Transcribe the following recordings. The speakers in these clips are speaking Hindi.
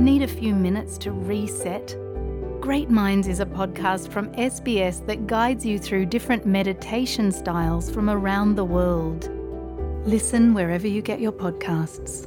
Need a few minutes to reset? Great Minds is a podcast from SBS that guides you through different meditation styles from around the world. Listen wherever you get your podcasts.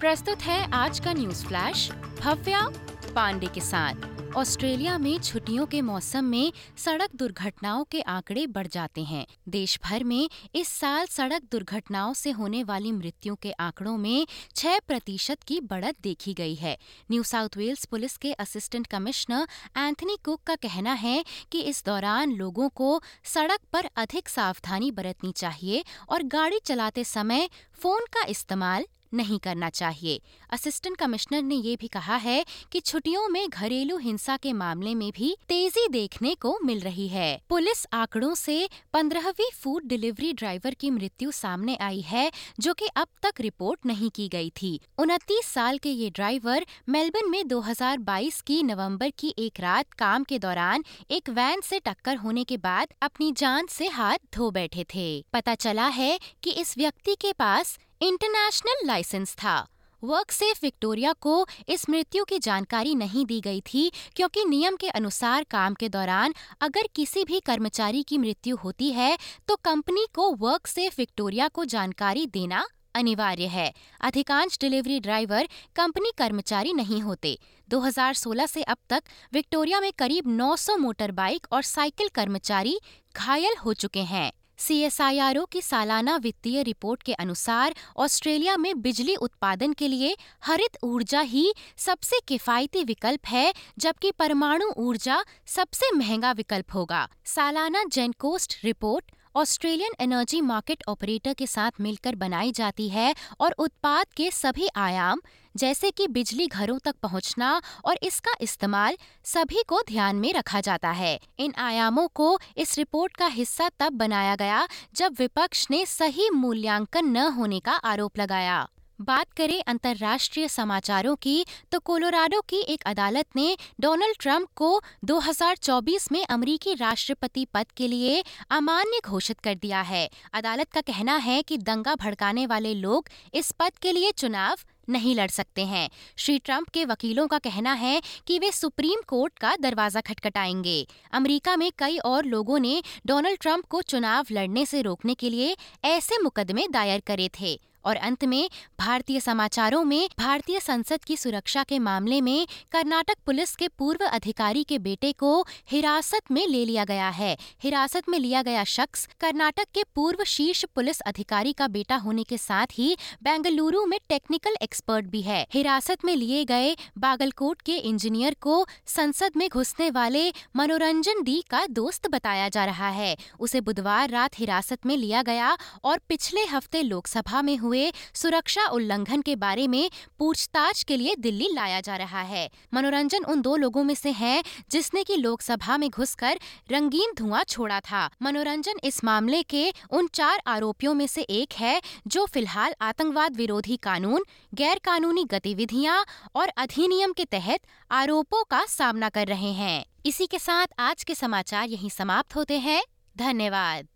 प्रस्तुत है आज का न्यूज फ्लैश भव्या पांडे के साथ ऑस्ट्रेलिया में छुट्टियों के मौसम में सड़क दुर्घटनाओं के आंकड़े बढ़ जाते हैं। देश भर में इस साल सड़क दुर्घटनाओं से होने वाली मृत्यु के आंकड़ों में 6 प्रतिशत की बढ़त देखी गई है। न्यू साउथ वेल्स पुलिस के असिस्टेंट कमिश्नर एंथनी कुक का कहना है कि इस दौरान लोगों को सड़क पर अधिक सावधानी बरतनी चाहिए और गाड़ी चलाते समय फ़ोन का इस्तेमाल नहीं करना चाहिए। असिस्टेंट कमिश्नर ने ये भी कहा है कि छुट्टियों में घरेलू हिंसा के मामले में भी तेज़ी देखने को मिल रही है। पुलिस आंकड़ों से पंद्रहवीं फ़ूड डिलीवरी ड्राइवर की मृत्यु सामने आई है, जो कि अब तक रिपोर्ट नहीं की गई थी। उनतीस साल के ये ड्राइवर मेलबर्न में 2022 की नवंबर की एक रात काम के दौरान एक वैन से टक्कर होने के बाद अपनी जान से हाथ धो बैठे थे। पता चला है कि इस व्यक्ति के पास इंटरनेशनल लाइसेंस था। वर्क सेफ़ विक्टोरिया को इस मृत्यु की जानकारी नहीं दी गई थी क्योंकि नियम के अनुसार काम के दौरान अगर किसी भी कर्मचारी की मृत्यु होती है तो कंपनी को वर्क सेफ़ विक्टोरिया को जानकारी देना अनिवार्य है। अधिकांश डिलीवरी ड्राइवर कंपनी कर्मचारी नहीं होते। 2016 से अब तक विक्टोरिया में करीब 900 मोटर बाइक और साइकिल कर्मचारी घायल हो चुके हैं। सीएसआईआरओ की सालाना वित्तीय रिपोर्ट के अनुसार ऑस्ट्रेलिया में बिजली उत्पादन के लिए हरित ऊर्जा ही सबसे किफायती विकल्प है, जबकि परमाणु ऊर्जा सबसे महँगा विकल्प होगा। सालाना GenCost report Australian energy market operator के साथ मिलकर बनाई जाती है और उत्पाद के सभी आयाम, जैसे कि बिजली घरों तक पहुँचना और इसका इस्तेमाल, सभी को ध्यान में रखा जाता है। इन आयामों को इस रिपोर्ट का हिस्सा तब बनाया गया जब विपक्ष ने सही मूल्यांकन न होने का आरोप लगाया। बात करें अंतर्राष्ट्रीय समाचारों की तो कोलोराडो की एक अदालत ने डोनाल्ड ट्रंप को 2024 में अमरीकी राष्ट्रपति पद के लिए अमान्य घोषित कर दिया है। अदालत का कहना है कि दंगा भड़काने वाले लोग इस पद के लिए चुनाव नहीं लड़ सकते हैं। श्री ट्रंप के वकीलों का कहना है कि वे सुप्रीम कोर्ट का दरवाज़ा खटखटाएँगे। अमेरिका में कई और लोगों ने डोनाल्ड ट्रंप को चुनाव लड़ने से रोकने के लिए ऐसे मुकदमे दायर करे थे। और अंत में भारतीय समाचारों में भारतीय संसद की सुरक्षा के मामले में कर्नाटक पुलिस के पूर्व अधिकारी के बेटे को हिरासत में ले लिया गया है। हिरासत में लिया गया शख्स कर्नाटक के पूर्व शीर्ष पुलिस अधिकारी का बेटा होने के साथ ही बेंगलुरु में टेक्निकल एक्सपर्ट भी है। हिरासत में लिए गए बागलकोट के इंजीनियर को संसद में घुसने वाले मनोरंजन दी का दोस्त बताया जा रहा है। उसे बुधवार रात हिरासत में लिया गया और पिछले हफ़्ते लोकसभा में हुए हुए सुरक्षा उल्लंघन के बारे में पूछताछ के लिए दिल्ली लाया जा रहा है। मनोरंजन उन दो लोगों में से है जिसने की लोकसभा में घुसकर रंगीन धुआँ छोड़ा था। मनोरंजन इस मामले के उन चार आरोपियों में से एक है जो फ़िलहाल आतंकवाद विरोधी कानून गैर कानूनी गतिविधियाँ और अधिनियम के तहत आरोपों का सामना कर रहे हैं। इसी के साथ आज के समाचार यहीं समाप्त होते हैं। धन्यवाद।